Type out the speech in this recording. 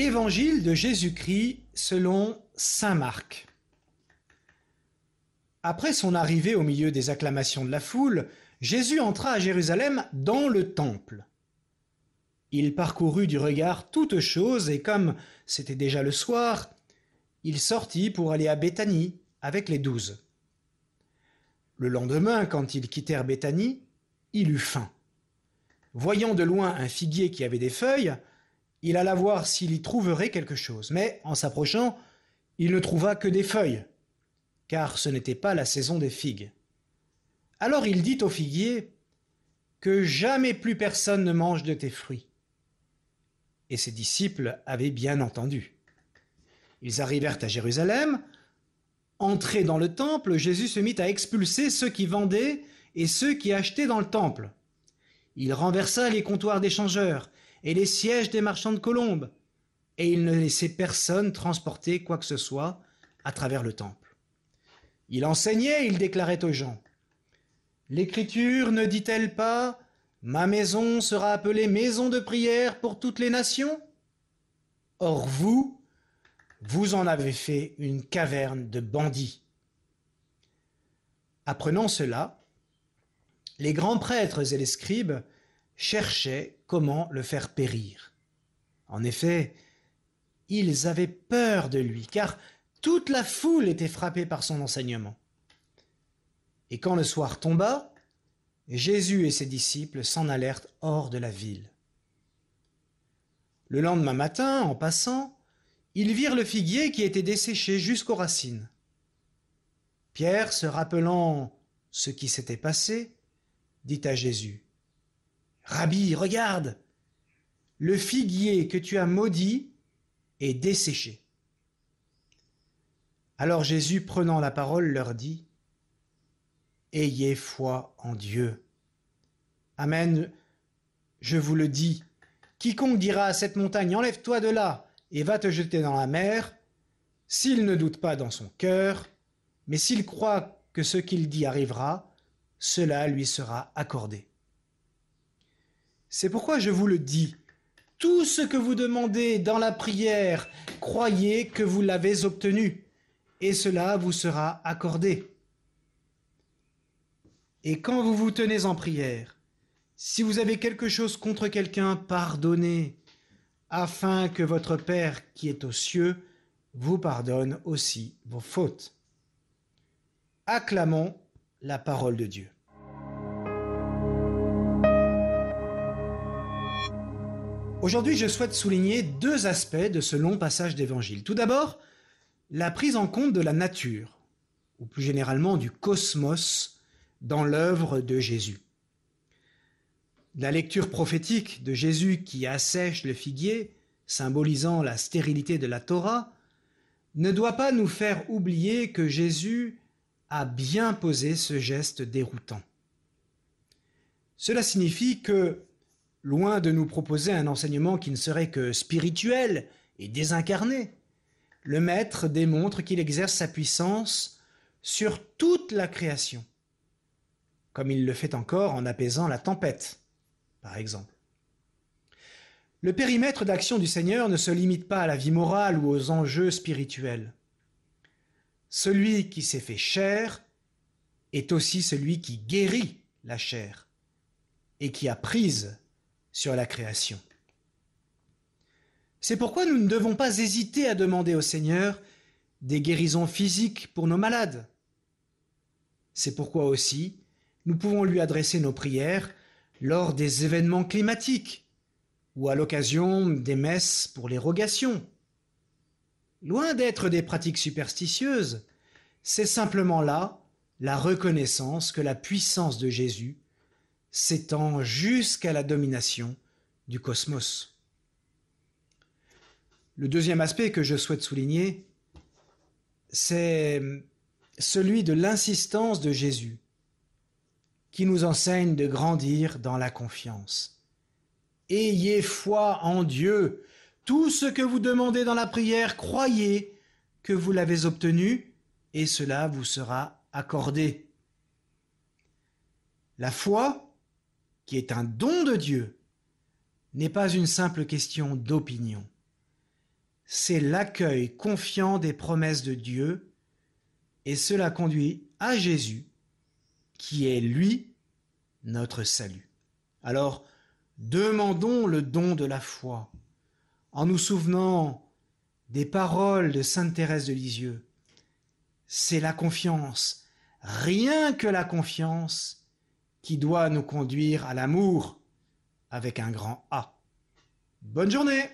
Évangile de Jésus-Christ selon Saint Marc. Après son arrivée au milieu des acclamations de la foule, Jésus entra à Jérusalem dans le temple. Il parcourut du regard toutes choses et comme c'était déjà le soir, il sortit pour aller à Béthanie avec les douze. Le lendemain, quand ils quittèrent Béthanie, il eut faim. Voyant de loin un figuier qui avait des feuilles, il alla voir s'il y trouverait quelque chose. Mais en s'approchant, il ne trouva que des feuilles, car ce n'était pas la saison des figues. Alors il dit au figuier, Que jamais plus personne ne mange de tes fruits. Et ses disciples avaient bien entendu. Ils arrivèrent à Jérusalem. Entré dans le temple, Jésus se mit à expulser ceux qui vendaient et ceux qui achetaient dans le temple. Il renversa les comptoirs des changeurs et les sièges des marchands de colombes, et il ne laissait personne transporter quoi que ce soit à travers le temple. Il enseignait, il déclarait aux gens. L'Écriture ne dit-elle pas Ma maison sera appelée maison de prière pour toutes les nations? Or vous, vous en avez fait une caverne de bandits. Apprenant cela, les grands prêtres et les scribes cherchaient comment le faire périr. En effet, ils avaient peur de lui, car toute la foule était frappée par son enseignement. Et quand le soir tomba, Jésus et ses disciples s'en allèrent hors de la ville. Le lendemain matin, en passant, ils virent le figuier qui était desséché jusqu'aux racines. Pierre, se rappelant ce qui s'était passé, dit à Jésus, Rabbi, regarde, le figuier que tu as maudit est desséché. Alors Jésus, prenant la parole, leur dit, Ayez foi en Dieu. Amen, je vous le dis, quiconque dira à cette montagne, Enlève-toi de là et va te jeter dans la mer, s'il ne doute pas dans son cœur, mais s'il croit que ce qu'il dit arrivera, cela lui sera accordé. C'est pourquoi je vous le dis, tout ce que vous demandez dans la prière, croyez que vous l'avez obtenu, et cela vous sera accordé. Et quand vous vous tenez en prière, si vous avez quelque chose contre quelqu'un, pardonnez, afin que votre Père qui est aux cieux vous pardonne aussi vos fautes. Acclamons la parole de Dieu. Aujourd'hui, je souhaite souligner deux aspects de ce long passage d'évangile. Tout d'abord, la prise en compte de la nature, ou plus généralement du cosmos, dans l'œuvre de Jésus. La lecture prophétique de Jésus qui assèche le figuier, symbolisant la stérilité de la Torah, ne doit pas nous faire oublier que Jésus a bien posé ce geste déroutant. Cela signifie que loin de nous proposer un enseignement qui ne serait que spirituel et désincarné, le Maître démontre qu'il exerce sa puissance sur toute la création, comme il le fait encore en apaisant la tempête, par exemple. Le périmètre d'action du Seigneur ne se limite pas à la vie morale ou aux enjeux spirituels. Celui qui s'est fait chair est aussi celui qui guérit la chair et qui a prise sur la création. C'est pourquoi nous ne devons pas hésiter à demander au Seigneur des guérisons physiques pour nos malades. C'est pourquoi aussi nous pouvons lui adresser nos prières lors des événements climatiques ou à l'occasion des messes pour l'érogation. Loin d'être des pratiques superstitieuses, c'est simplement là la reconnaissance que la puissance de Jésus s'étend jusqu'à la domination du cosmos. Le deuxième aspect que je souhaite souligner, c'est celui de l'insistance de Jésus, qui nous enseigne de grandir dans la confiance. Ayez foi en Dieu. Tout ce que vous demandez dans la prière, croyez que vous l'avez obtenu, et cela vous sera accordé. La foi, qui est un don de Dieu, n'est pas une simple question d'opinion. c'est l'accueil confiant des promesses de Dieu, et cela conduit à Jésus, qui est lui notre salut. Alors, demandons le don de la foi, en nous souvenant des paroles de Sainte Thérèse de Lisieux. C'est la confiance, rien que la confiance, qui doit nous conduire à l'amour avec un grand A. Bonne journée